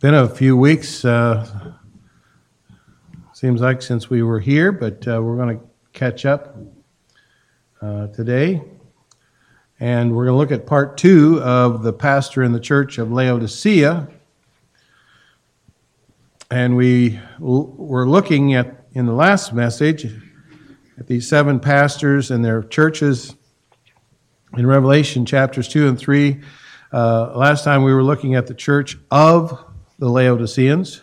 Been a few weeks, uh, seems like, since we were here, but uh, we're going to catch up uh, today. And we're going to look at part two of the pastor in the church of Laodicea. And we were looking at, in the last message, at these seven pastors and their churches in Revelation chapters 2 and 3. Uh, last time we were looking at the church of the Laodiceans.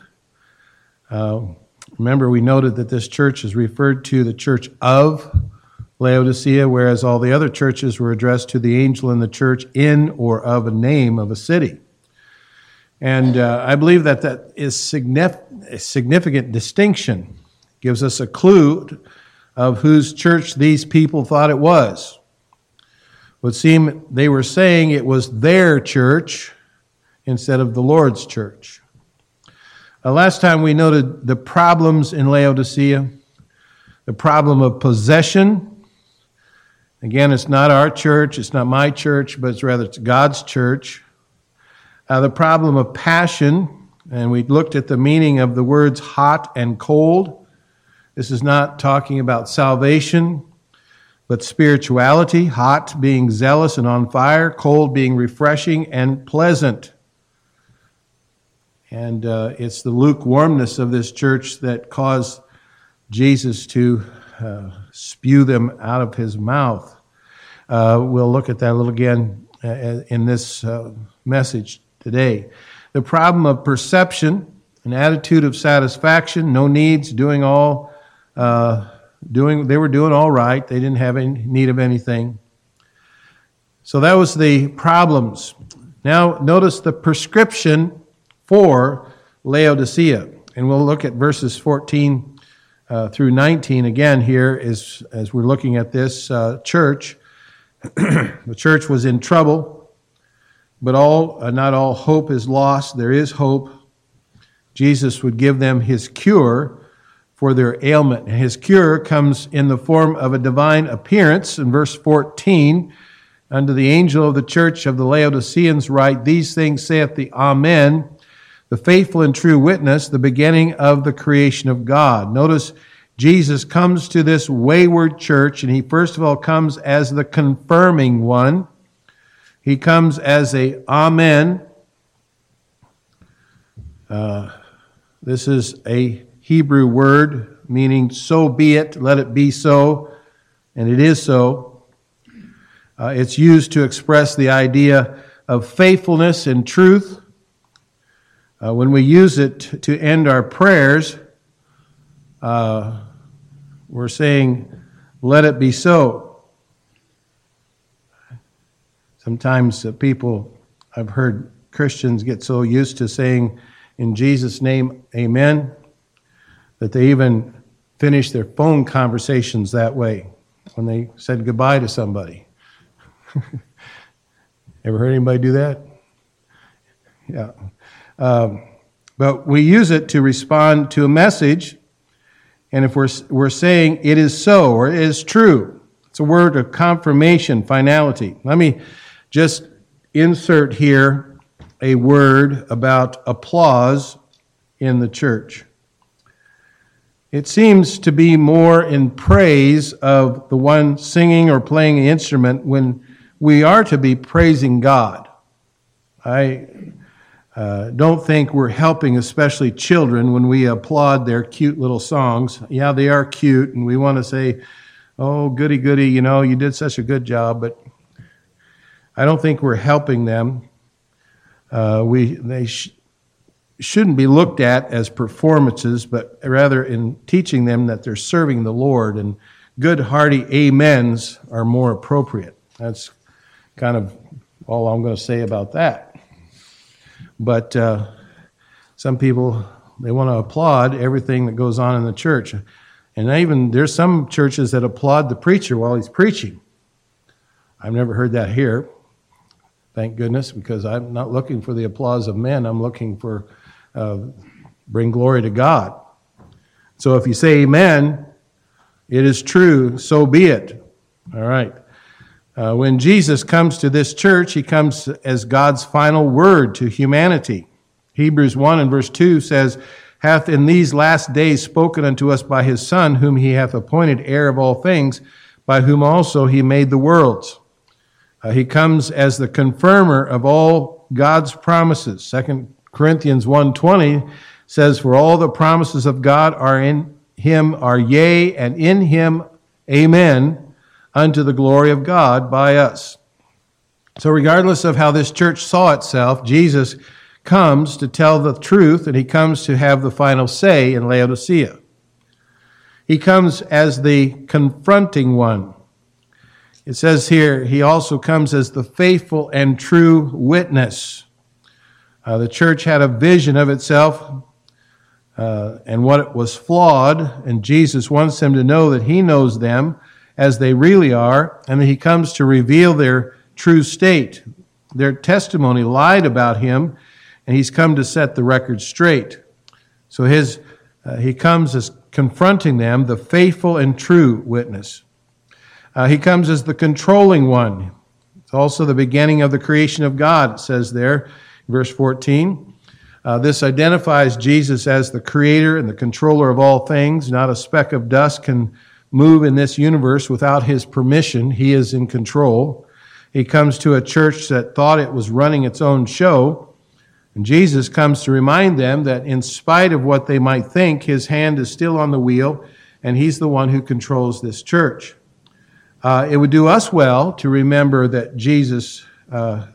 Uh, remember, we noted that this church is referred to the church of Laodicea, whereas all the other churches were addressed to the angel in the church in or of a name of a city. And uh, I believe that that is signif- a significant distinction, gives us a clue of whose church these people thought it was would seem they were saying it was their church instead of the Lord's church. Uh, last time we noted the problems in Laodicea, the problem of possession. Again, it's not our church, it's not my church, but it's rather it's God's church. Uh, the problem of passion, and we looked at the meaning of the words hot and cold. This is not talking about salvation, but spirituality, hot being zealous and on fire, cold being refreshing and pleasant. And uh, it's the lukewarmness of this church that caused Jesus to uh, spew them out of his mouth. Uh, we'll look at that a little again uh, in this uh, message today. The problem of perception, an attitude of satisfaction, no needs, doing all uh, doing, they were doing all right. They didn't have any need of anything. So that was the problems. Now, notice the prescription for Laodicea. And we'll look at verses 14 uh, through 19 again here as, as we're looking at this uh, church. the church was in trouble, but all, uh, not all hope is lost. There is hope. Jesus would give them his cure for their ailment. And his cure comes in the form of a divine appearance. In verse 14, unto the angel of the church of the Laodiceans write, These things saith the Amen, the faithful and true witness, the beginning of the creation of God. Notice Jesus comes to this wayward church, and he first of all comes as the confirming one. He comes as a Amen. Uh, this is a Hebrew word meaning so be it, let it be so, and it is so. Uh, it's used to express the idea of faithfulness and truth. Uh, when we use it to end our prayers, uh, we're saying, let it be so. Sometimes uh, people, I've heard Christians get so used to saying, in Jesus' name, amen that they even finish their phone conversations that way when they said goodbye to somebody. Ever heard anybody do that? Yeah. Um, but we use it to respond to a message, and if we're, we're saying it is so or it is true, it's a word of confirmation, finality. Let me just insert here a word about applause in the church. It seems to be more in praise of the one singing or playing the instrument when we are to be praising God. I uh, don't think we're helping, especially children, when we applaud their cute little songs. Yeah, they are cute, and we want to say, oh, goody, goody, you know, you did such a good job, but I don't think we're helping them. Uh, we, they sh- shouldn't be looked at as performances, but rather in teaching them that they're serving the Lord, and good, hearty amens are more appropriate. That's kind of all I'm going to say about that. But uh, some people, they want to applaud everything that goes on in the church. And even there's some churches that applaud the preacher while he's preaching. I've never heard that here. Thank goodness, because I'm not looking for the applause of men. I'm looking for uh, bring glory to God. So if you say amen, it is true, so be it. All right. Uh, when Jesus comes to this church, he comes as God's final word to humanity. Hebrews 1 and verse 2 says, Hath in these last days spoken unto us by his Son, whom he hath appointed heir of all things, by whom also he made the worlds. Uh, he comes as the confirmer of all God's promises. 2 Corinthians 1.20 says, For all the promises of God are in him, are yea, and in him, amen, unto the glory of God by us. So regardless of how this church saw itself, Jesus comes to tell the truth and he comes to have the final say in Laodicea. He comes as the confronting one. It says here, he also comes as the faithful and true witness. Uh, the church had a vision of itself uh, and what it was flawed, and Jesus wants them to know that he knows them as they really are, and that he comes to reveal their true state. Their testimony lied about him, and he's come to set the record straight. So his, uh, he comes as confronting them, the faithful and true witness. Uh, he comes as the controlling one. It's also the beginning of the creation of God, it says there, verse 14. Uh, this identifies Jesus as the creator and the controller of all things. Not a speck of dust can move in this universe without his permission. He is in control. He comes to a church that thought it was running its own show and Jesus comes to remind them that in spite of what they might think, his hand is still on the wheel, and he's the one who controls this church. Uh, it would do us well to remember that Jesus, uh,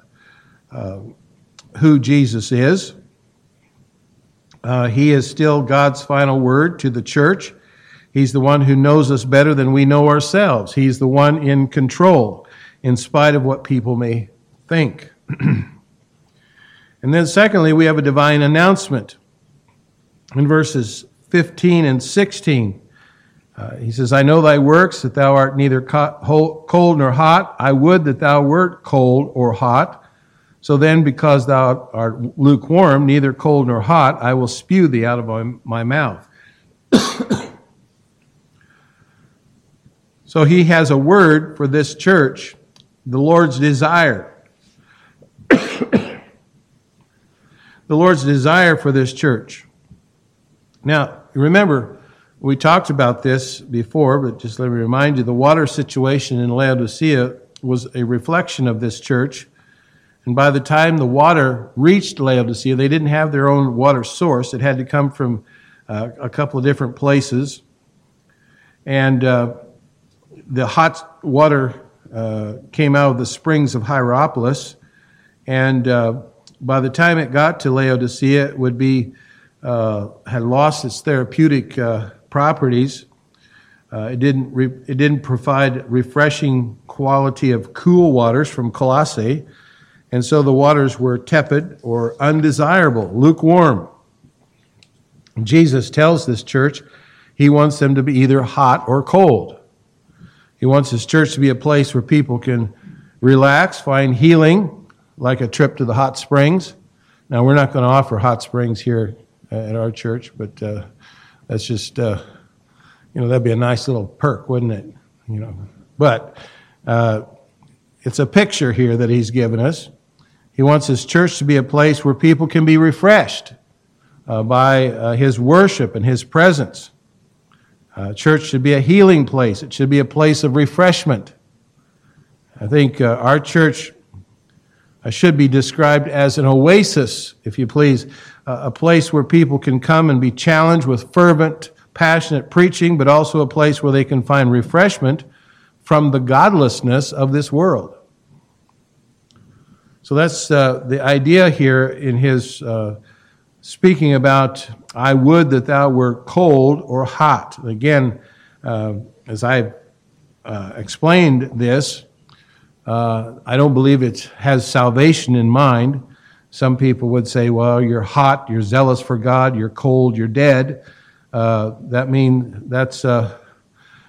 uh, who Jesus is. Uh, he is still God's final word to the church. He's the one who knows us better than we know ourselves. He's the one in control, in spite of what people may think. And then, secondly, we have a divine announcement. In verses 15 and 16, uh, he says, I know thy works, that thou art neither cold nor hot. I would that thou wert cold or hot. So then, because thou art lukewarm, neither cold nor hot, I will spew thee out of my, my mouth. So he has a word for this church, the Lord's desire. the Lord's desire for this church. Now, remember, we talked about this before, but just let me remind you the water situation in Laodicea was a reflection of this church. And by the time the water reached Laodicea, they didn't have their own water source. It had to come from uh, a couple of different places. And uh, the hot water uh, came out of the springs of Hierapolis. And uh, by the time it got to Laodicea, it would be uh, had lost its therapeutic uh, properties. Uh, it didn't re- it didn't provide refreshing quality of cool waters from Colossae, and so the waters were tepid or undesirable, lukewarm. Jesus tells this church he wants them to be either hot or cold. He wants his church to be a place where people can relax, find healing, like a trip to the hot springs. Now, we're not going to offer hot springs here at our church, but uh, that's just, uh, you know, that'd be a nice little perk, wouldn't it? You know, but uh, it's a picture here that he's given us. He wants his church to be a place where people can be refreshed uh, by uh, his worship and his presence. Uh, church should be a healing place. It should be a place of refreshment. I think our church should be described as an oasis, if you please, a place where people can come and be challenged with fervent, passionate preaching, but also a place where they can find refreshment from the godlessness of this world. So that's uh, the idea here in his uh, speaking about, I would that thou were cold or hot. Again, uh, as I uh, explained this, uh, I don't believe it has salvation in mind. Some people would say, well, you're hot, you're zealous for God, you're cold, you're dead. Uh, that mean that's uh,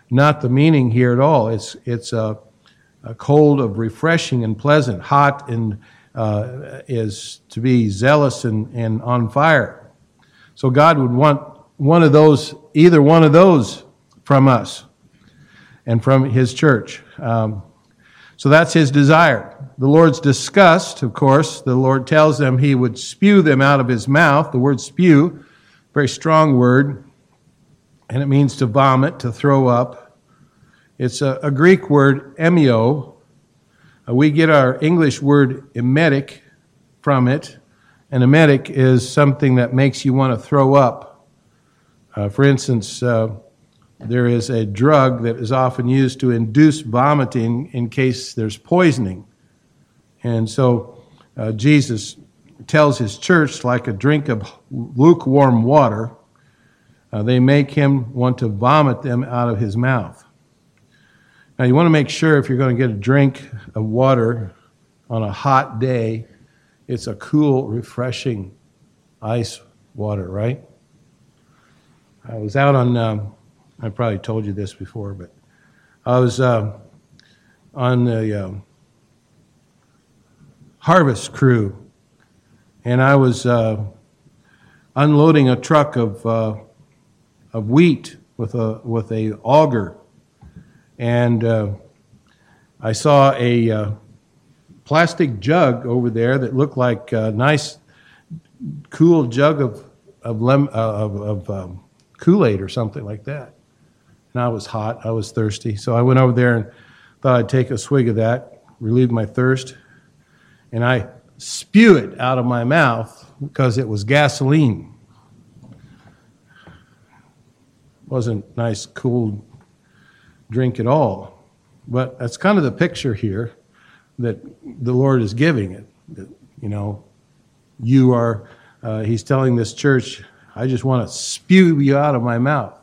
not the meaning here at all. It's, it's a, a cold of refreshing and pleasant. Hot and, uh, is to be zealous and, and on fire. So God would want one of those, either one of those from us and from His church. Um, so that's his desire. the Lord's disgust, of course, the Lord tells them he would spew them out of his mouth. The word spew, very strong word, and it means to vomit, to throw up. It's a, a Greek word, emio. Uh, we get our English word emetic from it, and emetic is something that makes you want to throw up. Uh, for instance, uh, there is a drug that is often used to induce vomiting in case there's poisoning. And so uh, Jesus tells his church, like a drink of lukewarm water, uh, they make him want to vomit them out of his mouth. Now, you want to make sure if you're going to get a drink of water on a hot day, it's a cool, refreshing ice water, right? I was out on, um, I probably told you this before, but I was uh, on the uh, harvest crew, and I was uh, unloading a truck of, uh, of wheat with a, with a auger, and uh, I saw a uh, plastic jug over there that looked like a nice, cool jug of, of, lem, uh, of, of um, Kool Aid or something like that. And I was hot, I was thirsty, so I went over there and thought I'd take a swig of that, relieve my thirst and I spew it out of my mouth because it was gasoline. Wasn't nice, cool drink at all. But that's kind of the picture here that the Lord is giving it. That, you know, you are, uh, He's telling this church, I just want to spew you out of my mouth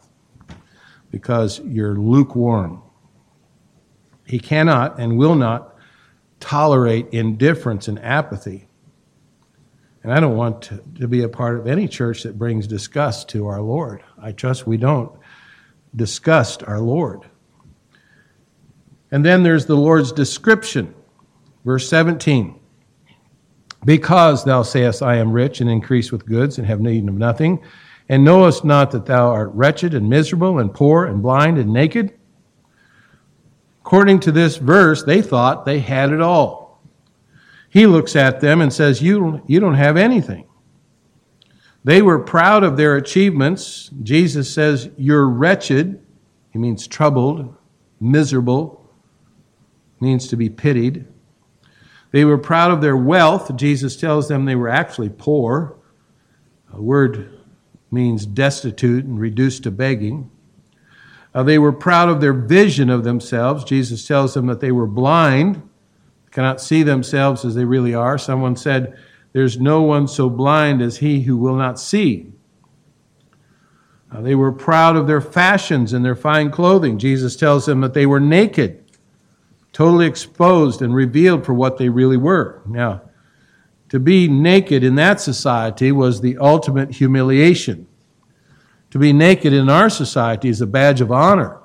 because you're lukewarm. He cannot and will not tolerate indifference and apathy. And I don't want to, to, be a part of any church that brings disgust to our Lord. I trust we don't disgust our Lord. And then there's the Lord's description. Verse 17 Because thou sayest, I am rich and increase with goods and have need of nothing, and knowest not that thou art wretched and miserable and poor and blind and naked? According to this verse, they thought they had it all. He looks at them and says, You, you don't have anything. They were proud of their achievements. Jesus says, You're wretched. He means troubled, miserable, means to be pitied. They were proud of their wealth. Jesus tells them they were actually poor. A word means destitute and reduced to begging. Uh, they were proud of their vision of themselves. Jesus tells them that they were blind, cannot see themselves as they really are. Someone said, There's no one so blind as he who will not see. Uh, they were proud of their fashions and their fine clothing. Jesus tells them that they were naked, totally exposed and revealed for what they really were. Now, to be naked in that society was the ultimate humiliation. To be naked in our society is a badge of honor.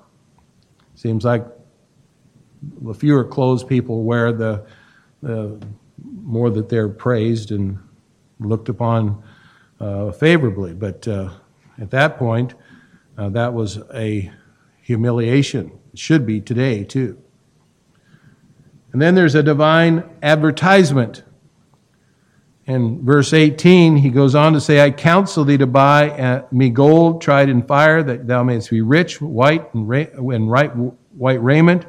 Seems like the fewer clothes people wear, the, the more that they're praised and looked upon uh, favorably. But uh, at that point, uh, that was a humiliation. It should be today, too. And then there's a divine advertisement in verse 18, he goes on to say, I counsel thee to buy me gold tried in fire, that thou mayest be rich, white, and, ra- and right, white raiment.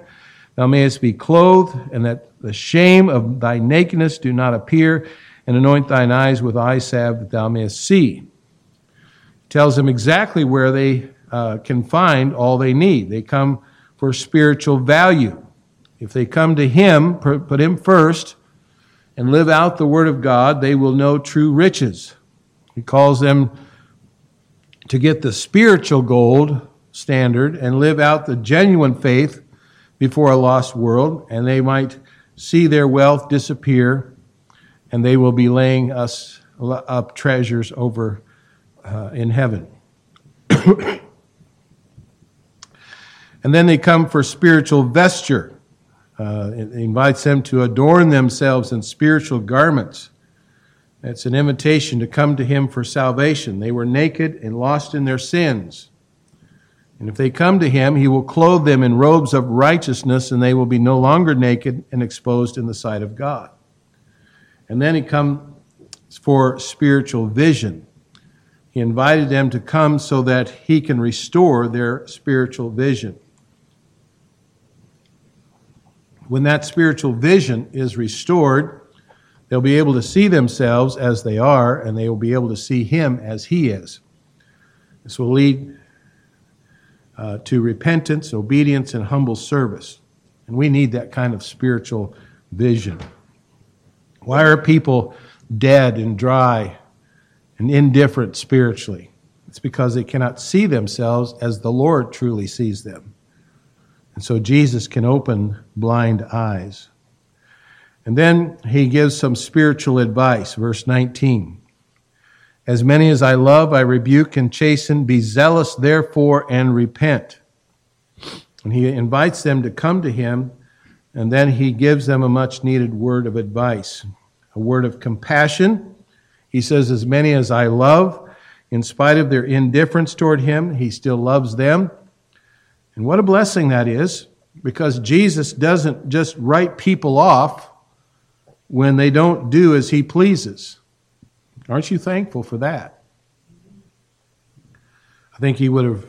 Thou mayest be clothed, and that the shame of thy nakedness do not appear, and anoint thine eyes with eye salve, that thou mayest see. He tells them exactly where they uh, can find all they need. They come for spiritual value. If they come to him, put him first, and live out the Word of God, they will know true riches. He calls them to get the spiritual gold standard and live out the genuine faith before a lost world, and they might see their wealth disappear, and they will be laying us up treasures over uh, in heaven. and then they come for spiritual vesture. Uh, it invites them to adorn themselves in spiritual garments. It's an invitation to come to Him for salvation. They were naked and lost in their sins. And if they come to him, he will clothe them in robes of righteousness, and they will be no longer naked and exposed in the sight of God. And then he comes for spiritual vision. He invited them to come so that he can restore their spiritual vision. When that spiritual vision is restored, they'll be able to see themselves as they are, and they will be able to see him as he is. This will lead uh, to repentance, obedience, and humble service. And we need that kind of spiritual vision. Why are people dead and dry and indifferent spiritually. It's because they cannot see themselves as the Lord truly sees them. And so Jesus can open blind eyes. And then he gives some spiritual advice, verse 19. As many as I love, I rebuke and chasten. Be zealous, therefore, and repent. And he invites them to come to him, and then he gives them a much needed word of advice, a word of compassion he says, As many as I love, in spite of their indifference toward him, he still loves them. And what a blessing that is, because Jesus doesn't just write people off when they don't do as he pleases. Aren't you thankful for that? I think he would have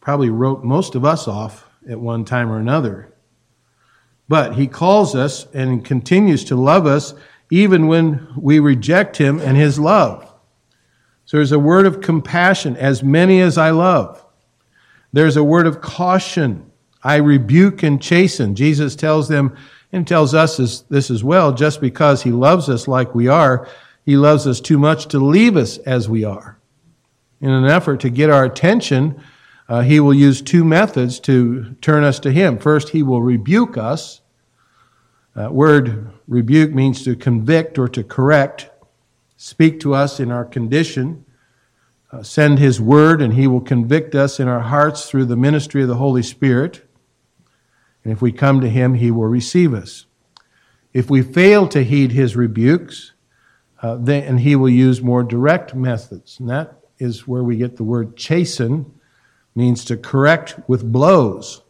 probably wrote most of us off at one time or another. But he calls us and continues to love us even when we reject him and his love. So there's a word of compassion, as many as I love. There's a word of caution. I rebuke and chasten. Jesus tells them and tells us this as well, just because he loves us like we are, he loves us too much to leave us as we are. In an effort to get our attention, uh, he will use two methods to turn us to him. First, he will rebuke us. Word rebuke means to convict or to correct, speak to us in our condition, uh, send his word, and he will convict us in our hearts through the ministry of the Holy Spirit. And if we come to him, he will receive us. If we fail to heed his rebukes, uh, then he will use more direct methods. And that is where we get the word chasten, means to correct with blows.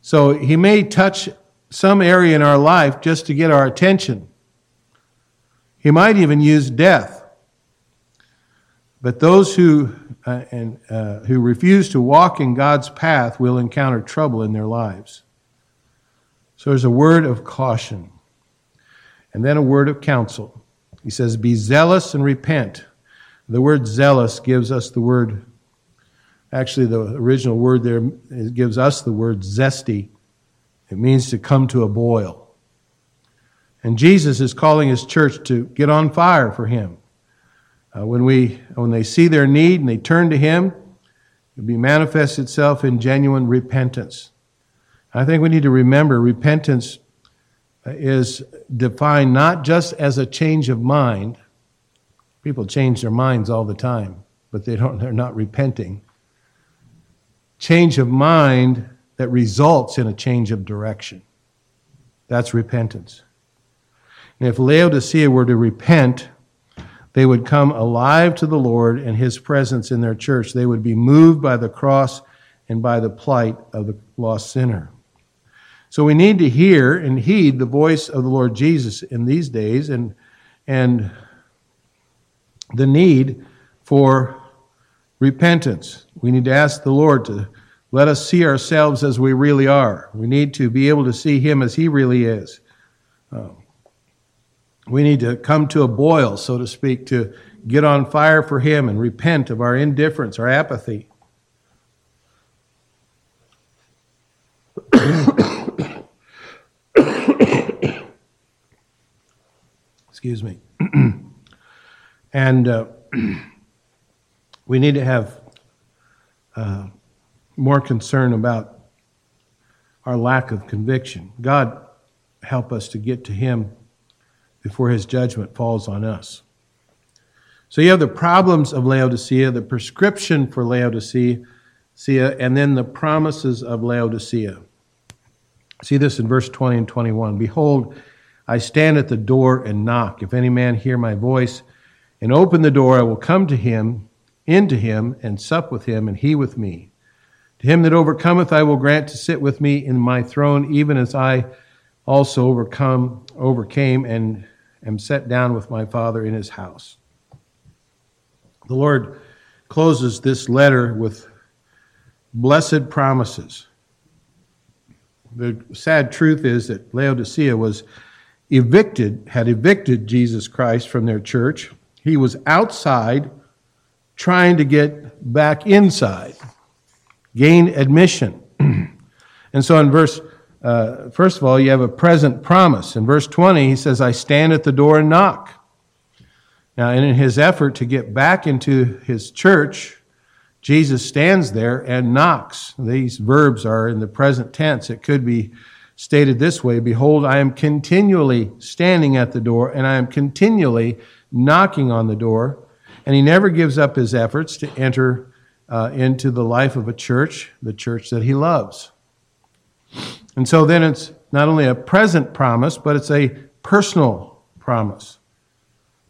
So he may touch some area in our life just to get our attention. He might even use death. But those who, uh, and, uh, who refuse to walk in God's path will encounter trouble in their lives. So there's a word of caution, and then a word of counsel. He says, Be zealous and repent. The word zealous gives us the word, actually, the original word there gives us the word zesty it means to come to a boil. And Jesus is calling his church to get on fire for him. Uh, when, we, when they see their need and they turn to him, it be manifest itself in genuine repentance. I think we need to remember repentance is defined not just as a change of mind. People change their minds all the time, but they don't, they're not repenting. Change of mind that results in a change of direction. That's repentance. And if Laodicea were to repent, they would come alive to the Lord and his presence in their church. They would be moved by the cross and by the plight of the lost sinner. So we need to hear and heed the voice of the Lord Jesus in these days and, and the need for repentance. We need to ask the Lord to let us see ourselves as we really are. We need to be able to see Him as He really is. Uh, we need to come to a boil, so to speak, to get on fire for Him and repent of our indifference, our apathy. Excuse me. and uh, we need to have. Uh, more concern about our lack of conviction. God help us to get to Him before His judgment falls on us. So you have the problems of Laodicea, the prescription for Laodicea, and then the promises of Laodicea. See this in verse 20 and 21. Behold, I stand at the door and knock. If any man hear my voice and open the door, I will come to him into him and sup with him, and he with me. To him that overcometh, I will grant to sit with me in my throne, even as I also overcome, overcame, and am set down with my Father in his house. The Lord closes this letter with blessed promises. The sad truth is that Laodicea was evicted, had evicted Jesus Christ from their church. He was outside trying to get back inside, gain admission. and so in verse, uh, first of all, you have a present promise. In verse 20, he says, I stand at the door and knock. Now, in his effort to get back into his church, Jesus stands there and knocks. These verbs are in the present tense. It could be stated this way Behold, I am continually standing at the door, and I am continually knocking on the door. And he never gives up his efforts to enter uh, into the life of a church, the church that he loves. And so then it's not only a present promise, but it's a personal promise.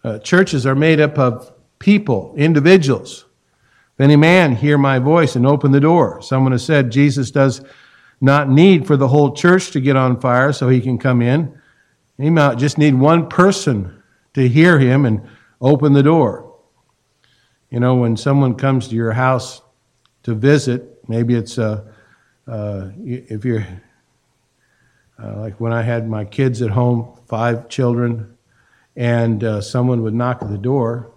Uh, churches are made up of people, individuals. If any man hear my voice and open the door, someone has said Jesus does not need for the whole church to get on fire so he can come in. He might just need one person to hear him and open the door. You know, when someone comes to your house to visit, maybe it's uh, uh, if you're uh, like when I had my kids at home, five children, and uh, someone would knock at the door,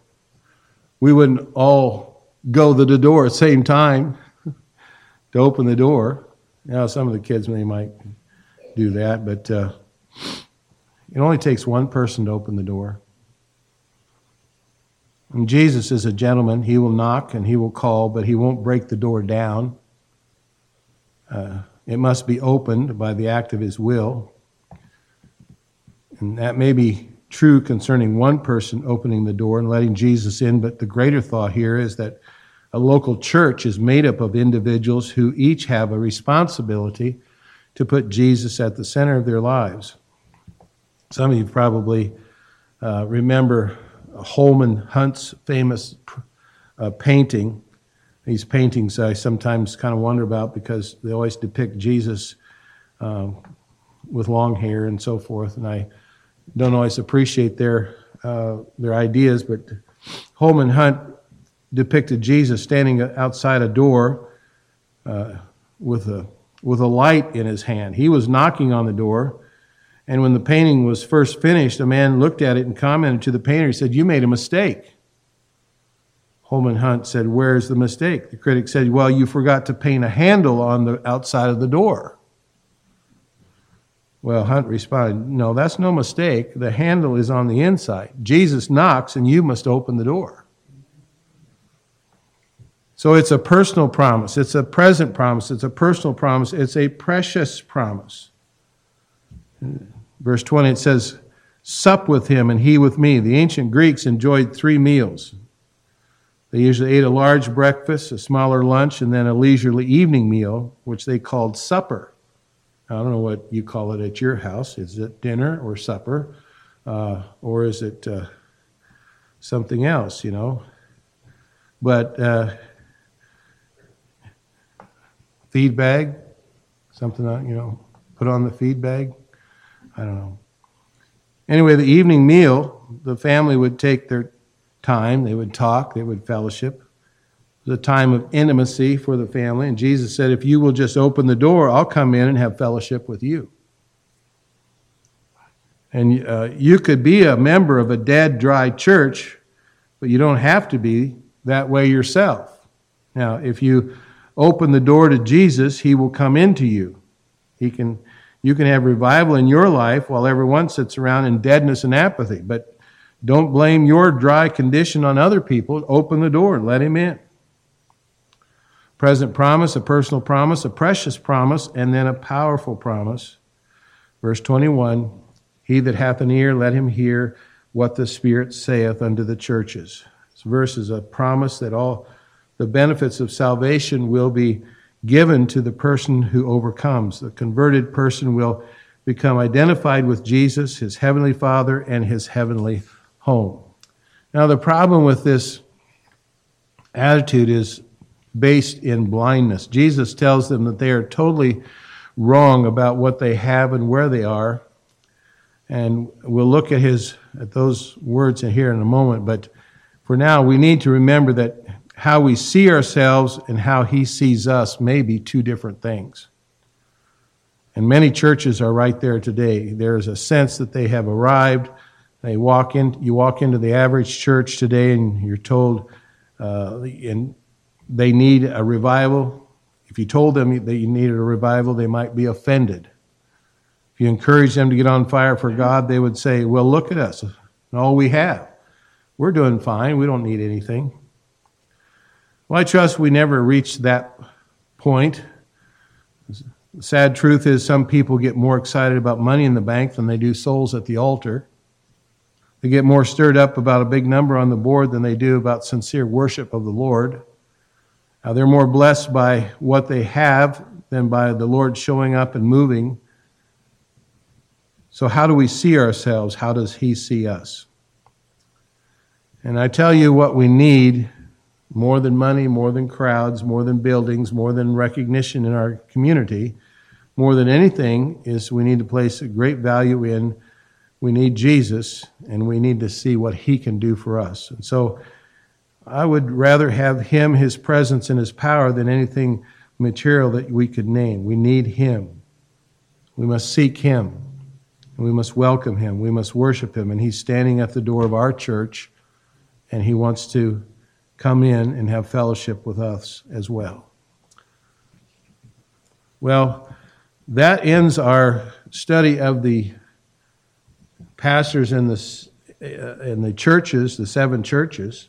we wouldn't all go to the door at the same time to open the door. Now, some of the kids may might do that, but uh, it only takes one person to open the door. And Jesus is a gentleman. He will knock and he will call, but he won't break the door down. Uh, it must be opened by the act of his will. And that may be true concerning one person opening the door and letting Jesus in, but the greater thought here is that a local church is made up of individuals who each have a responsibility to put Jesus at the center of their lives. Some of you probably uh, remember Holman Hunt's famous uh, painting. These paintings I sometimes kind of wonder about because they always depict Jesus um, with long hair and so forth, and I don't always appreciate their uh, their ideas. But Holman Hunt depicted Jesus standing outside a door uh, with, a, with a light in his hand. He was knocking on the door, and when the painting was first finished, a man looked at it and commented to the painter. He said, You made a mistake. Holman Hunt said, Where's the mistake? The critic said, Well, you forgot to paint a handle on the outside of the door. Well, Hunt responded, No, that's no mistake. The handle is on the inside. Jesus knocks, and you must open the door. So it's a personal promise. It's a present promise. It's a personal promise. It's a precious promise. Verse 20, it says, Sup with him and he with me. The ancient Greeks enjoyed three meals. They usually ate a large breakfast, a smaller lunch, and then a leisurely evening meal, which they called supper. I don't know what you call it at your house. Is it dinner or supper? Uh, or is it uh, something else, you know? But uh, feed bag, something, you know, put on the feed bag. I don't know. Anyway, the evening meal, the family would take their time, they would talk, they would fellowship. It was a time of intimacy for the family. And Jesus said, If you will just open the door, I'll come in and have fellowship with you. And uh, you could be a member of a dead, dry church, but you don't have to be that way yourself. Now, if you open the door to Jesus, he will come into you. He can, you can have revival in your life while everyone sits around in deadness and apathy. But don't blame your dry condition on other people. Open the door and let him in. Present promise, a personal promise, a precious promise, and then a powerful promise. Verse 21 He that hath an ear, let him hear what the Spirit saith unto the churches. This verse is a promise that all the benefits of salvation will be given to the person who overcomes. The converted person will become identified with Jesus, his heavenly Father, and his heavenly home. Now, the problem with this attitude is based in blindness. Jesus tells them that they are totally wrong about what they have and where they are. And we'll look at his at those words in here in a moment, but for now we need to remember that how we see ourselves and how he sees us may be two different things. And many churches are right there today. There is a sense that they have arrived. They walk in, you walk into the average church today and you're told uh, and they need a revival. If you told them that you needed a revival, they might be offended. If you encourage them to get on fire for God, they would say, Well, look at us and all we have. We're doing fine. We don't need anything. Well, I trust we never reach that point. The sad truth is, some people get more excited about money in the bank than they do souls at the altar. They get more stirred up about a big number on the board than they do about sincere worship of the Lord. Uh, they're more blessed by what they have than by the Lord showing up and moving. So, how do we see ourselves? How does He see us? And I tell you what we need more than money, more than crowds, more than buildings, more than recognition in our community, more than anything, is we need to place a great value in we need Jesus and we need to see what he can do for us. And so I would rather have him, his presence, and his power than anything material that we could name. We need him. We must seek him. And we must welcome him. We must worship him. And he's standing at the door of our church and he wants to come in and have fellowship with us as well. Well, that ends our study of the pastors in the, uh, in the churches, the seven churches.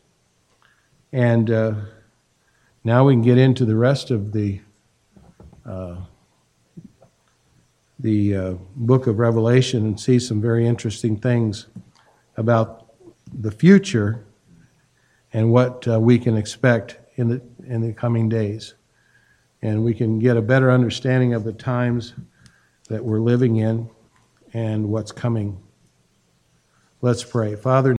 And uh, now we can get into the rest of the, uh, the uh, book of Revelation and see some very interesting things about the future and what uh, we can expect in the, in the coming days. And we can get a better understanding of the times that we're living in and what's coming. Let's pray. Father,